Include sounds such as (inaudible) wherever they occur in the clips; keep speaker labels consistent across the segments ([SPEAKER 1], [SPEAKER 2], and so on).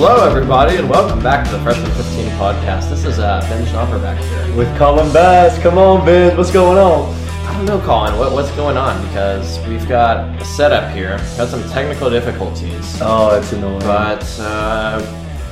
[SPEAKER 1] Hello, everybody, and welcome back to the Freshman 15 podcast. This is uh, Ben Schnapper back here.
[SPEAKER 2] With Colin Bass. Come on, Ben. What's going on?
[SPEAKER 1] I don't know, Colin, what, what's going on? Because we've got a setup here, got some technical difficulties,
[SPEAKER 2] Oh, it's annoying.
[SPEAKER 1] but uh,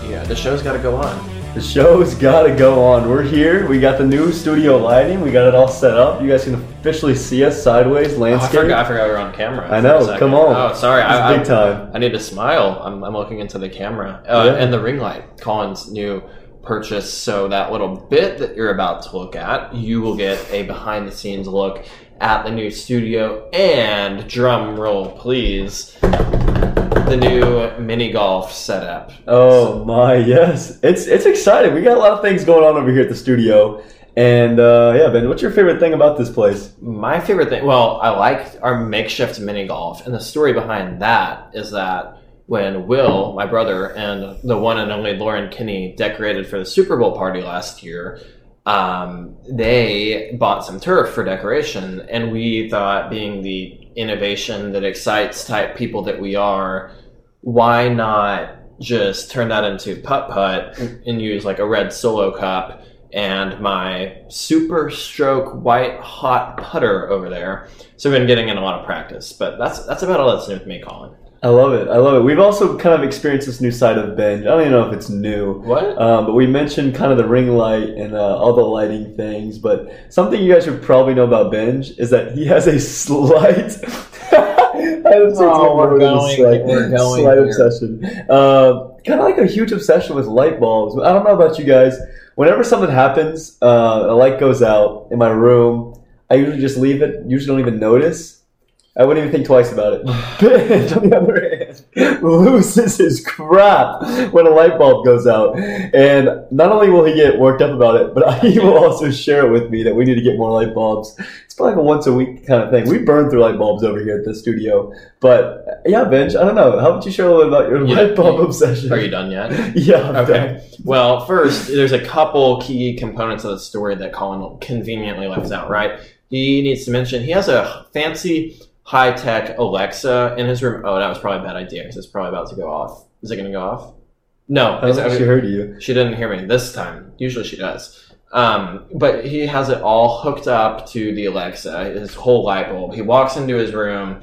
[SPEAKER 1] yeah, the show's got to go on.
[SPEAKER 2] the show's got to go on. We're here. We got the new studio lighting. We got it all set up. You guys can officially see us sideways,
[SPEAKER 1] Oh, I
[SPEAKER 2] landscape.
[SPEAKER 1] forgot, I forgot we were on camera.
[SPEAKER 2] I know, come on.
[SPEAKER 1] Oh, sorry. I, I,
[SPEAKER 2] big time.
[SPEAKER 1] I need to smile. I'm, I'm looking into the camera. Uh,
[SPEAKER 2] Yeah.
[SPEAKER 1] And the ring light, Colin's new purchase. So that little bit that you're about to look at, you will get a behind the scenes look at the new studio and drum roll, please, the new mini golf setup.
[SPEAKER 2] Oh my, yes. It's it's exciting. We got a lot of things going on over here at the studio. And uh, yeah, Ben, what's your favorite thing about this place?
[SPEAKER 1] My favorite thing, well, I like our makeshift mini golf, and the story behind that is that when Will, my brother, and the one and only Lauren Kinney decorated for the Super Bowl party last year, um, they bought some turf for decoration, and we thought, being the innovation that excites type people that we are, why not just turn that into putt putt and use like a red solo cup and my super stroke white hot putter over there. So we've been getting in a lot of practice, but that's that's about all that's new with me, Colin.
[SPEAKER 2] I love it. I love it. We've also kind of experienced this new side of Ben. I don't even know if it's new.
[SPEAKER 1] What?
[SPEAKER 2] Um, but we mentioned kind of the ring light and uh, all the lighting things. But something you guys should probably know about Benj is that he has a slight. (laughs) I would say
[SPEAKER 1] Oh, we're going-
[SPEAKER 2] slight,
[SPEAKER 1] we're going
[SPEAKER 2] slight
[SPEAKER 1] here.
[SPEAKER 2] obsession. Um, kind of like a huge obsession with light bulbs. I don't know about you guys. Whenever something happens, uh, a light goes out in my room. I usually just leave it. Usually don't even notice. I wouldn't even think twice about it. (laughs) (laughs) Ben, on the other hand, loses his crap when a light bulb goes out. And not only will he get worked up about it, but (laughs) he will also share it with me that we need to get more light bulbs. It's probably like a once a week kind of thing. We burn through light bulbs over here at the studio. But yeah, Benj, I don't know. How about you share a little bit about your
[SPEAKER 1] You-
[SPEAKER 2] light bulb obsession?
[SPEAKER 1] Are you done yet? (laughs)
[SPEAKER 2] Yeah. I'm
[SPEAKER 1] Okay. Well, first, there's a couple key components of the story that Colin conveniently left out, right? He needs to mention he has a fancy high tech Alexa in his room. Oh, that was probably a bad idea because it's probably about to go off. Is it going to go off? No.
[SPEAKER 2] I don't
[SPEAKER 1] Is it-
[SPEAKER 2] think she heard you.
[SPEAKER 1] She didn't hear me this time. Usually she does. Um, but he has it all hooked up to the Alexa, his whole light bulb. He walks into his room,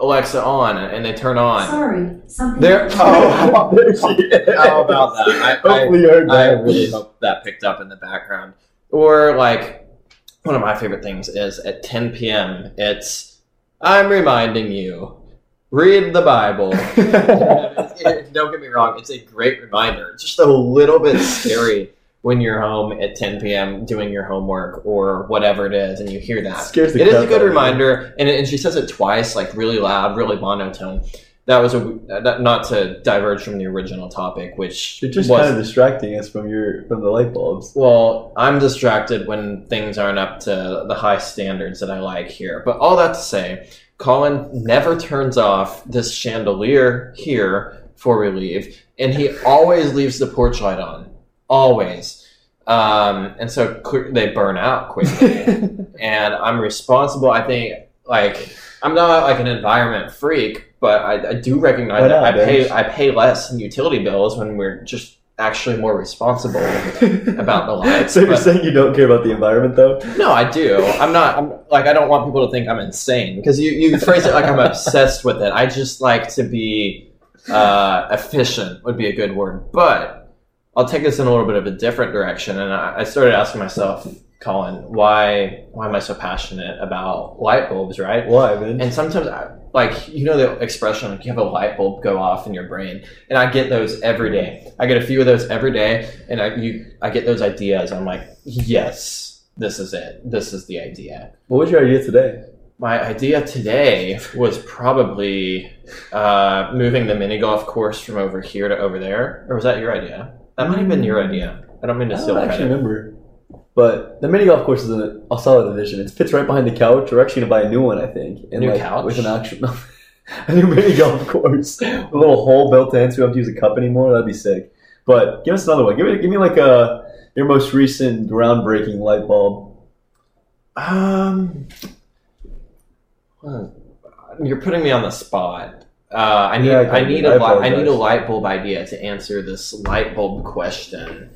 [SPEAKER 1] Alexa on, and they turn on.
[SPEAKER 3] Sorry, something.
[SPEAKER 1] There. Oh,
[SPEAKER 2] there she is.
[SPEAKER 1] how about that? I, I,
[SPEAKER 2] Hopefully you heard
[SPEAKER 1] I
[SPEAKER 2] that.
[SPEAKER 1] really hope that picked up in the background. Or like one of my favorite things is at 10 p.m. It's I'm reminding you, read the Bible. It- (laughs) don't get me wrong, it's a great reminder. It's just a little bit scary when you're home at 10 p.m. doing your homework or whatever it is, and you hear that.
[SPEAKER 2] The
[SPEAKER 1] It is a good
[SPEAKER 2] out of me.
[SPEAKER 1] reminder, and, and she says it twice, like really loud, really monotone. That was a that- not to diverge from the original topic, which
[SPEAKER 2] You're just
[SPEAKER 1] was
[SPEAKER 2] kind of distracting us from your from the light bulbs.
[SPEAKER 1] well, I'm distracted when things aren't up to the high standards that I like here. But all that to say, Colin never turns off this chandelier here before we leave, and he always leaves the porch light on, always. Um, and so they burn out quickly, (laughs) and I'm responsible. I think like I'm not like an environment freak, but I, I do recognize
[SPEAKER 2] Why
[SPEAKER 1] that I
[SPEAKER 2] not,
[SPEAKER 1] pay? I pay less in utility bills when we're just actually more responsible (laughs) about the lights.
[SPEAKER 2] So you're
[SPEAKER 1] but-
[SPEAKER 2] saying you don't care about the environment, though?
[SPEAKER 1] no, I do. I'm not. I'm like I don't want people to think I'm insane because you you phrase it like I'm obsessed with it. I just like to be uh, efficient would be a good word, but I'll take this in a little bit of a different direction. And I, I started asking myself, Colin, why why am I so passionate about light bulbs? Right?
[SPEAKER 2] Why, man?
[SPEAKER 1] And sometimes, I, like you know, the expression like you have a light bulb go off in your brain, and I get those every day. I get a few of those every day, and I you I get those ideas. I'm like, yes, this is it. This is the idea.
[SPEAKER 2] what was your idea today?
[SPEAKER 1] My idea today was probably uh, moving the mini golf course from over here to over there, or was that your idea? That might have been your idea. I don't mean to
[SPEAKER 2] I
[SPEAKER 1] steal
[SPEAKER 2] don't actually
[SPEAKER 1] credit.
[SPEAKER 2] remember. But the mini golf course is a, a solid addition. It fits right behind the couch. We're actually gonna buy a new one, I think. And
[SPEAKER 1] New
[SPEAKER 2] like,
[SPEAKER 1] couch?
[SPEAKER 2] with an actual (laughs) a new mini golf course, a little hole built in, so we don't have to use a cup anymore. That'd be sick. But give us another one. Give me, give me like a your most recent groundbreaking light bulb.
[SPEAKER 1] Um, you're putting me on the spot. Uh, I need
[SPEAKER 2] Yeah, I
[SPEAKER 1] I, need a
[SPEAKER 2] I
[SPEAKER 1] li- I need a light bulb idea to answer this light bulb question.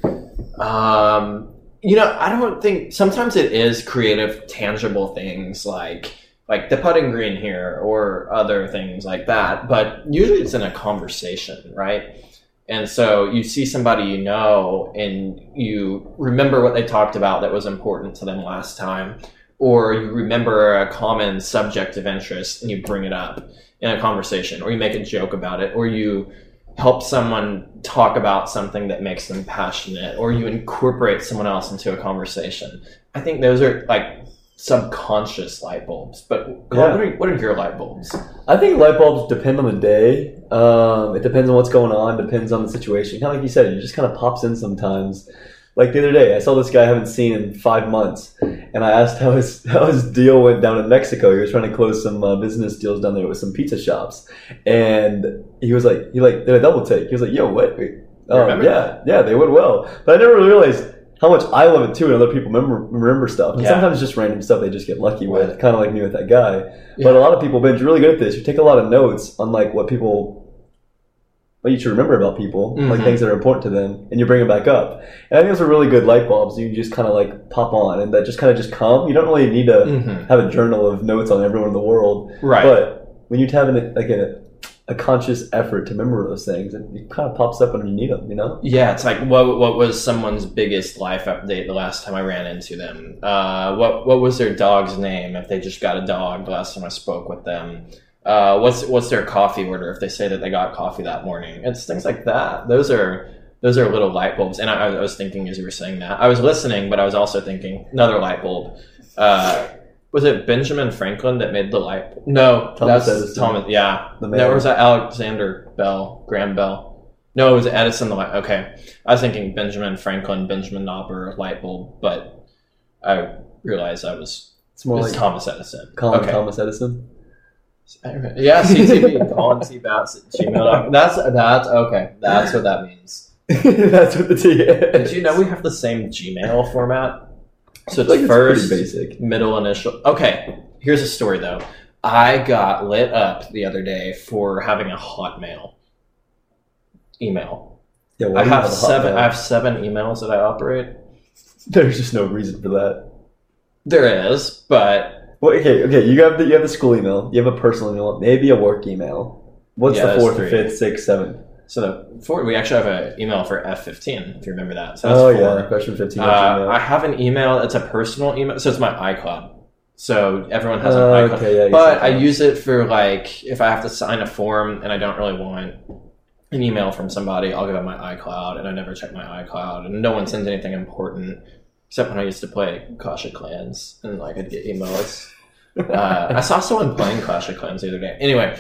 [SPEAKER 1] Um, you know, I don't think sometimes it is creative, tangible things like like the putting green here or other things like that. But usually it's in a conversation, right? And so you see somebody you know and you remember what they talked about that was important to them last time, or you remember a common subject of interest and you bring it up in a conversation, or you make a joke about it, or you help someone talk about something that makes them passionate, or you incorporate someone else into a conversation. I think those are like subconscious light bulbs. But
[SPEAKER 2] Yeah.
[SPEAKER 1] what, are, what are your light bulbs?
[SPEAKER 2] I think light bulbs depend on the day. Um, it depends on what's going on. Depends on the situation. Kind of like you said, it just kind of pops in sometimes. Like the other day, I saw this guy I haven't seen in five months, and I asked how his (laughs) how his deal went down in Mexico. He was trying to close some uh, business deals down there with some pizza shops, and he was like, he like did a double take. He was like, "Yo, what? Wait, Oh,
[SPEAKER 1] remember
[SPEAKER 2] yeah, yeah, they went well." But I never really realized how much I love it too, and other people remember remember stuff. And
[SPEAKER 1] Yeah.
[SPEAKER 2] sometimes it's just random stuff they just get lucky with, kind of like me with that guy.
[SPEAKER 1] Yeah.
[SPEAKER 2] But a lot of people have been really good at this. You take a lot of notes on like what people, what you should remember about people, like
[SPEAKER 1] Mhm.
[SPEAKER 2] things that are important to them, and you bring them back up. And I think those are really good light bulbs. You just kind of like pop on, and that just kind of just come. You don't really need to
[SPEAKER 1] Mhm.
[SPEAKER 2] have a journal of notes on everyone in the world,
[SPEAKER 1] Right.
[SPEAKER 2] but when you have an, like a a conscious effort to remember those things, it, it kind of pops up when you need them. You know?
[SPEAKER 1] Yeah, it's like what what was someone's biggest life update the last time I ran into them? Uh, what what was their dog's name if they just got a dog the last time I spoke with them? Uh, what's what's their coffee order if they say that they got coffee that morning? It's things like that. Those are those are little light bulbs. And I, I was thinking as you were saying that, I was listening, but I was also thinking another light bulb. Uh, was it Benjamin Franklin that made the light? No,
[SPEAKER 2] Thomas
[SPEAKER 1] that's
[SPEAKER 2] Edison.
[SPEAKER 1] Thomas. Yeah,
[SPEAKER 2] The
[SPEAKER 1] no,
[SPEAKER 2] man.
[SPEAKER 1] was that Alexander Bell, Graham Bell? No, it was Edison. The light. Okay, I was thinking Benjamin Franklin, Benjamin Schnapper, light bulb, but I realized I was
[SPEAKER 2] It's more
[SPEAKER 1] it was
[SPEAKER 2] like
[SPEAKER 1] Thomas Edison.
[SPEAKER 2] Colin
[SPEAKER 1] okay.
[SPEAKER 2] Thomas Edison.
[SPEAKER 1] Yeah, CTV, Colin T. Bats at gmail. That's that's okay. That's what that means. (laughs)
[SPEAKER 2] That's what the T is.
[SPEAKER 1] Did you know we have the same Gmail format? So it's
[SPEAKER 2] Like,
[SPEAKER 1] first,
[SPEAKER 2] pretty basic.
[SPEAKER 1] middle, initial. Okay, here's a story though. I got lit up the other day for having a Hotmail email.
[SPEAKER 2] Yeah,
[SPEAKER 1] I have
[SPEAKER 2] hot
[SPEAKER 1] seven. I have seven emails that I operate.
[SPEAKER 2] There's just no reason for that.
[SPEAKER 1] There is, but
[SPEAKER 2] Well, okay, okay. You have the you have the school email. You have a personal email. Maybe a work email. What's
[SPEAKER 1] Yeah,
[SPEAKER 2] the fourth, fifth, sixth, seventh?
[SPEAKER 1] so the four. We actually have an email for F fifteen. If you remember that. So that's
[SPEAKER 2] Oh
[SPEAKER 1] four.
[SPEAKER 2] yeah, question fifteen.
[SPEAKER 1] Uh, I have an email. It's a personal email, so it's my iCloud. So everyone has an
[SPEAKER 2] Oh,
[SPEAKER 1] iCloud.
[SPEAKER 2] okay, yeah,
[SPEAKER 1] but I use it for like if I have to sign a form and I don't really want an email from somebody, I'll give them my iCloud, and I never check my iCloud, and no one sends anything important except when I used to play Clash of Clans and like I'd get emails. uh, I saw someone playing Clash of Clans the other day. Anyway,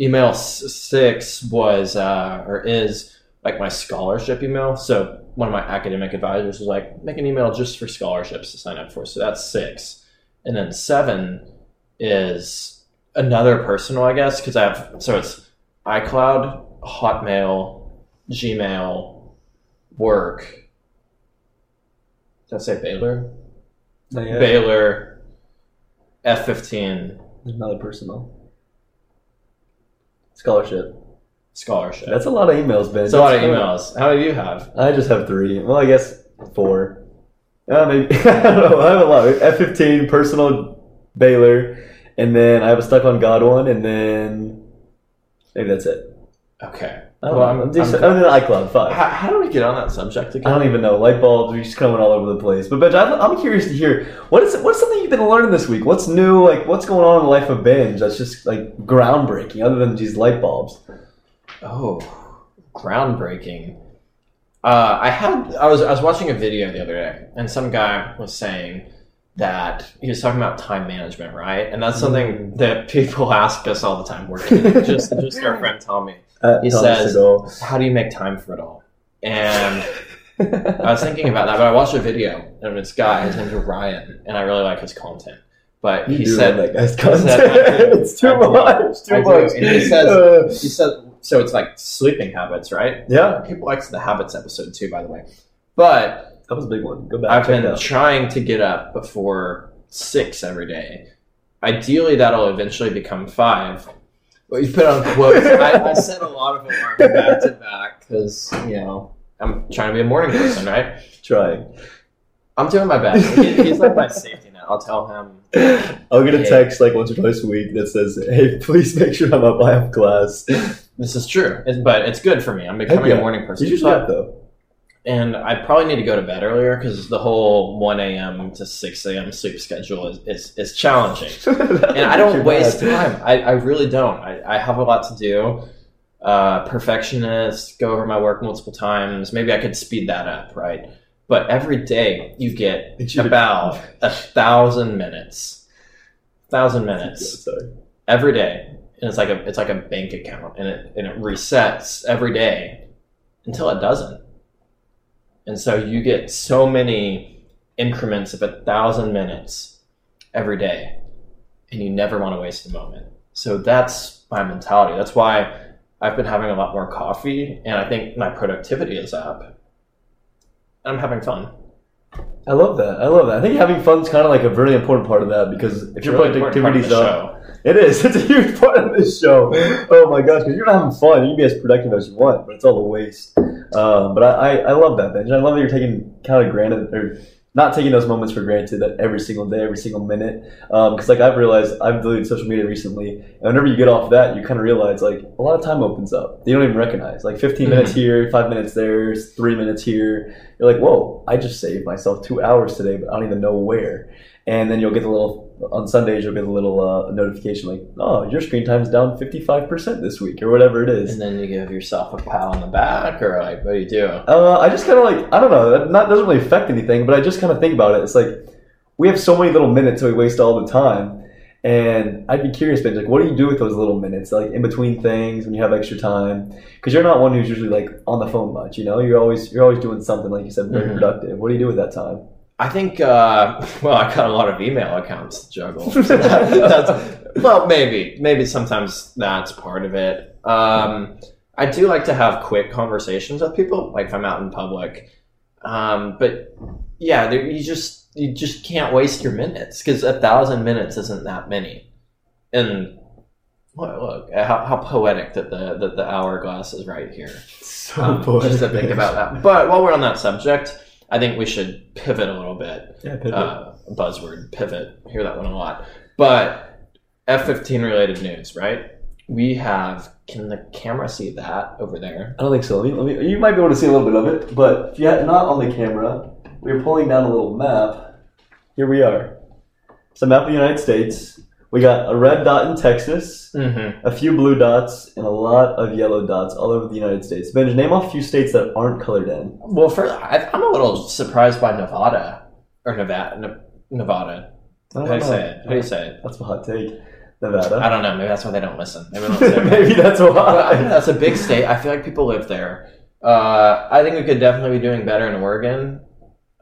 [SPEAKER 1] email six was uh, or is like my scholarship email. So one of my academic advisors was like, make an email just for scholarships to sign up for. So that's six, and then seven is another personal, I guess, because I have so it's iCloud, Hotmail, Gmail, work. Did I say Baylor? Baylor, F fifteen
[SPEAKER 2] Another personal scholarship.
[SPEAKER 1] scholarship.
[SPEAKER 2] That's a lot of emails, Ben.
[SPEAKER 1] That's a lot of emails. How many do you have?
[SPEAKER 2] I just have three. Well, I guess four. Uh, maybe (laughs) I don't know. I have a lot. F fifteen, personal, Baylor, and then I have a stuck on God one, and then maybe that's it.
[SPEAKER 1] Okay.
[SPEAKER 2] Don't
[SPEAKER 1] Well. I'm-
[SPEAKER 2] I'm, decent.
[SPEAKER 1] I'm-
[SPEAKER 2] I'm, in iCloud five.
[SPEAKER 1] How, how do we get on that subject again?
[SPEAKER 2] I don't even know. Light bulbs, are just coming all over the place. But Benj, I'm, I'm curious to hear what is what's something you've been learning this week? What's new? Like what's going on in the life of Benj that's just like groundbreaking, other than these light bulbs?
[SPEAKER 1] Oh, groundbreaking. Uh, I had I was I was watching a video the other day, and some guy was saying that he was talking about time management, right? And that's something that people (laughs) ask us all the time. Working, just just our (laughs) friend Tommy.
[SPEAKER 2] Uh,
[SPEAKER 1] He says-. How do you make time for it all? And I was thinking about that, but I watched a video of this guy. His name's Ryan, and I really like his content. But he said
[SPEAKER 2] love that guy's
[SPEAKER 1] said,
[SPEAKER 2] content.
[SPEAKER 1] Do.
[SPEAKER 2] it's too much. Too much.
[SPEAKER 1] And he says-
[SPEAKER 2] Uh,
[SPEAKER 1] he said so. It's like sleeping habits, right?
[SPEAKER 2] yeah,
[SPEAKER 1] People likes the habits episode too, by the way. But
[SPEAKER 2] that was a big one. Go back.
[SPEAKER 1] I've been trying to get up before six every day. Ideally, that'll eventually become five. Well, you put on quotes. (laughs) I, I set a lot of alarms back to back because you know I'm trying to be a morning person, right?
[SPEAKER 2] Trying.
[SPEAKER 1] I'm doing my best. He- he's like my safety net. I'll tell him.
[SPEAKER 2] I'll get a
[SPEAKER 1] Yeah.
[SPEAKER 2] text like once or twice a week that says, "Hey, please make sure I'm up. I have class."
[SPEAKER 1] This is true, It's- but it's good for me. I'm becoming
[SPEAKER 2] yeah.
[SPEAKER 1] a morning person.
[SPEAKER 2] You should
[SPEAKER 1] But-
[SPEAKER 2] though.
[SPEAKER 1] And I probably need to go to bed earlier because the whole 1 a.m. to 6 a.m. sleep schedule is, is, is challenging. (laughs) and I don't waste time. I, I really don't. I, I have a lot to do. Uh, perfectionist, go over my work multiple times. Maybe I could speed that up, right? But every day you get about a thousand minutes, thousand minutes every day, and it's like a it's like a bank account, and it and it resets every day until it doesn't. And so you get so many increments of a thousand minutes every day, and you never want to waste a moment. So that's my mentality. That's why I've been having a lot more coffee, and I think my productivity is up. I'm having fun.
[SPEAKER 2] I love that. I love that. I think having fun's kind of like a very important part of that because if
[SPEAKER 1] It's
[SPEAKER 2] your
[SPEAKER 1] really important part of
[SPEAKER 2] productivity's up,
[SPEAKER 1] show.
[SPEAKER 2] it is. (laughs) It's a huge part of this show. Oh my gosh, because you're not having fun. You can be as productive as you want, but it's all a waste. Um, but I, I, I love that, Benj. I love that you're taking kind of granted or not taking those moments for granted that every single day, every single minute. Because like I've realized, I've deleted social media recently, and whenever you get off that, you kind of realize like a lot of time opens up. You don't even recognize like 15 minutes here, five minutes there, three minutes here. You're like, whoa, I just saved myself two hours today, but I don't even know where. And then you'll get the little on Sundays you'll get a little uh, notification like, oh, your screen time's down 55% this week or whatever it is.
[SPEAKER 1] And then you give yourself a pat on the back, or like, what do you do?
[SPEAKER 2] Uh, I just kind of like I don't know. That not doesn't really affect anything, but I just kind of think about it. It's like we have so many little minutes that we waste all the time, and I'd be curious, Ben, like, what do you do with those little minutes, like in between things when you have extra time? Because you're not one who's usually like on the phone much. You know, you're always you're always doing something, like you said, very
[SPEAKER 1] Mhm.
[SPEAKER 2] productive. What do you do with that time?
[SPEAKER 1] I think, uh, (laughs) well, I got a lot of email accounts to juggle. So (laughs) that- that's, well, maybe, maybe sometimes that's part of it. Um, I do like to have quick conversations with people, like if I'm out in public. Um, but yeah, there, you just you just can't waste your minutes because a thousand minutes isn't that many. And look, look how, how poetic that the that the hourglass is right here.
[SPEAKER 2] So
[SPEAKER 1] Um, just to think about that. But while we're on that subject, I think we should pivot a little bit.
[SPEAKER 2] Yeah, pivot.
[SPEAKER 1] Uh, buzzword pivot. Hear that one a lot. But F-15 related news, right? We have. Can the camera see that over there?
[SPEAKER 2] I don't think so. Let me, let me, you might be able to see a little bit of it, but if you had not on the camera, we are pulling down a little map. Here we are. It's a map of the United States. We got a red dot in Texas,
[SPEAKER 1] Mm-hmm.
[SPEAKER 2] a few blue dots, and a lot of yellow dots all over the United States. Benj, name off a few states that aren't colored in.
[SPEAKER 1] Well, for I'm a little surprised by Nevada or Nevada. Nevada. How
[SPEAKER 2] don't
[SPEAKER 1] you say it? How do you say it?
[SPEAKER 2] That's a hot take. Nevada.
[SPEAKER 1] I don't know. Maybe that's why they don't listen. Maybe, don't. (laughs)
[SPEAKER 2] Maybe that's
[SPEAKER 1] Well, I think
[SPEAKER 2] why.
[SPEAKER 1] that's a big state. I feel like people live there. Uh, I think we could definitely be doing better in Oregon.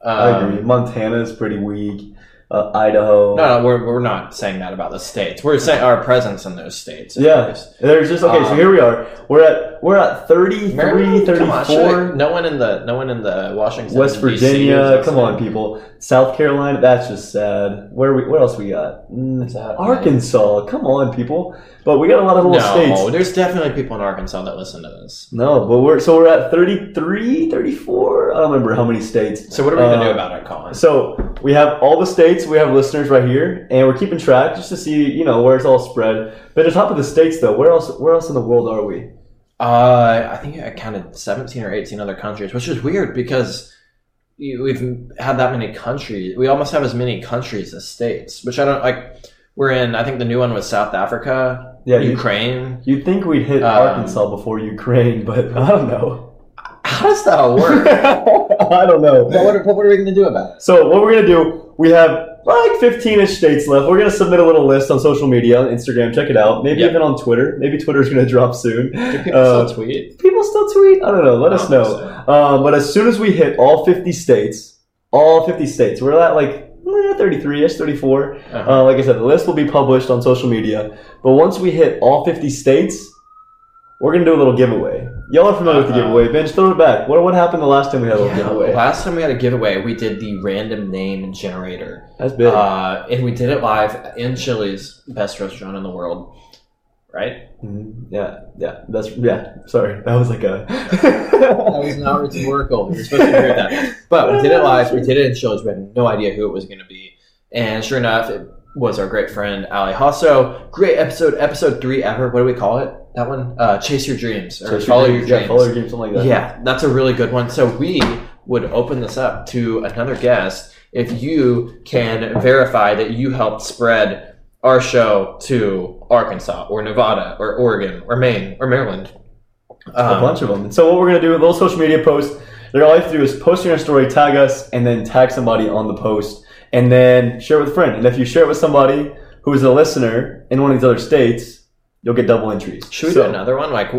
[SPEAKER 1] Um,
[SPEAKER 2] I agree. Montana's pretty weak. Uh, Idaho.
[SPEAKER 1] No, no, we're, we're not saying that about the states. We're saying our presence in those states.
[SPEAKER 2] Yeah.
[SPEAKER 1] course.
[SPEAKER 2] There's just okay. so
[SPEAKER 1] Um,
[SPEAKER 2] here we are. We're at we're at 33,
[SPEAKER 1] Maryland? Come on,
[SPEAKER 2] 34.
[SPEAKER 1] I- no one in the no one in the Washington
[SPEAKER 2] West Virginia, come on, people. South Carolina, that's just sad. Where we, what else we got? Mm, Arkansas, come on, people. But we got a lot of little
[SPEAKER 1] No,
[SPEAKER 2] states.
[SPEAKER 1] there's definitely people in Arkansas that listen to this.
[SPEAKER 2] No, but we're so we're at 33, 34. I don't remember how many states.
[SPEAKER 1] So what are we gonna
[SPEAKER 2] Uh,
[SPEAKER 1] do about it, Colin?
[SPEAKER 2] So we have all the states. We have listeners right here, and we're keeping track just to see, you know, where it's all spread. But at the top of the states, though, where else? Where else in the world are we?
[SPEAKER 1] Uh, I think I counted 17 or 18 other countries, which is weird because we've had that many countries. We almost have as many countries as states, which I don't like. We're in. I think the new one was South Africa,
[SPEAKER 2] Yeah, you-
[SPEAKER 1] Ukraine.
[SPEAKER 2] You'd think we'd hit
[SPEAKER 1] Um,
[SPEAKER 2] Arkansas before Ukraine, but (laughs) I don't know.
[SPEAKER 1] How does that work? (laughs)
[SPEAKER 2] I don't know.
[SPEAKER 1] what, what, what are we going to do about it?
[SPEAKER 2] So what we're gonna do? We have like 15ish states left. We're gonna submit a little list on social media, on Instagram. Check it out. Maybe
[SPEAKER 1] Yep.
[SPEAKER 2] even on Twitter. Maybe Twitter's gonna (laughs) drop soon.
[SPEAKER 1] Do people
[SPEAKER 2] Uh,
[SPEAKER 1] still tweet?
[SPEAKER 2] People still tweet. I don't know. Let us know.
[SPEAKER 1] so.
[SPEAKER 2] Um, but as soon as we hit all 50 states, all 50 states, we're at like 33 ish, 34.
[SPEAKER 1] Uh-huh.
[SPEAKER 2] Uh, like I said, the list will be published on social media. But once we hit all 50 states, we're gonna do a little giveaway. Y'all are familiar with the
[SPEAKER 1] Uh-huh.
[SPEAKER 2] giveaway. Benj, throw it back. What, what happened the last time we had a
[SPEAKER 1] Yeah,
[SPEAKER 2] giveaway?
[SPEAKER 1] last time we had a giveaway, we did the random name generator.
[SPEAKER 2] That's big.
[SPEAKER 1] Uh, and we did it live in Chili's, best restaurant in the world. right?
[SPEAKER 2] Mhm. Yeah, yeah. That's yeah. Sorry, that was like a. (laughs)
[SPEAKER 1] That was not rhetorical. You're supposed to hear that. But we did it live. We did it in shows. We had no idea who it was going to be. And sure enough, it was our great friend Ali Hasso. Great episode, episode three ever. What do we call it? That one? Uh, Chase Your Dreams. Or
[SPEAKER 2] Chase
[SPEAKER 1] Follow Your Dreams.
[SPEAKER 2] Yeah, follow your dreams, something like that.
[SPEAKER 1] Yeah, that's a really good one. So we would open this up to another guest if you can verify that you helped spread our show to Arkansas or Nevada or Oregon or Maine or Maryland.
[SPEAKER 2] a
[SPEAKER 1] Um,
[SPEAKER 2] bunch of them. And so what we're gonna do, a little social media post. They're all you have to do is post your story, tag us, and then tag somebody on the post, and then share it with a friend. And if you share it with somebody who is a listener in one of these other states, you'll get double entries.
[SPEAKER 1] Should we
[SPEAKER 2] So-
[SPEAKER 1] do another one? Like,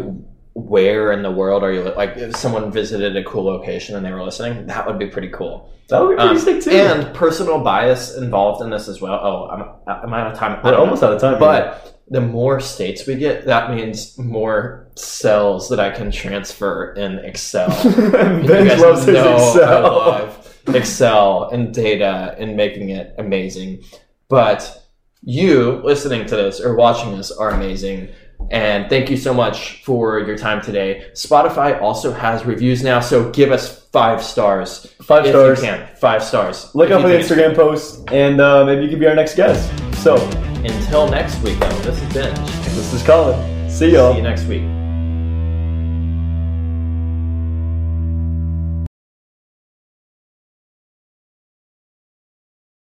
[SPEAKER 1] where in the world are you? li- Like, if someone visited a cool location and they were listening, that would be pretty cool.
[SPEAKER 2] That would be pretty
[SPEAKER 1] Um,
[SPEAKER 2] sick too.
[SPEAKER 1] and personal bias involved in this as well. Oh, I'm, I'm out of time.
[SPEAKER 2] We're almost
[SPEAKER 1] know.
[SPEAKER 2] out of time.
[SPEAKER 1] But the more states we get, that means more cells that I can transfer in Excel.
[SPEAKER 2] Ben (laughs)
[SPEAKER 1] You
[SPEAKER 2] loves his Excel.
[SPEAKER 1] Excel and data and making it amazing. But you listening to this or watching this are amazing. And thank you so much for your time today. Spotify also has reviews now, so give us five stars.
[SPEAKER 2] Five
[SPEAKER 1] if
[SPEAKER 2] stars.
[SPEAKER 1] you can. Five stars.
[SPEAKER 2] Look up the Instagram post, and uh, maybe you could be our next guest. So
[SPEAKER 1] Until next week, though, this is Benj.
[SPEAKER 2] this is Colin. See y'all.
[SPEAKER 1] See you next week.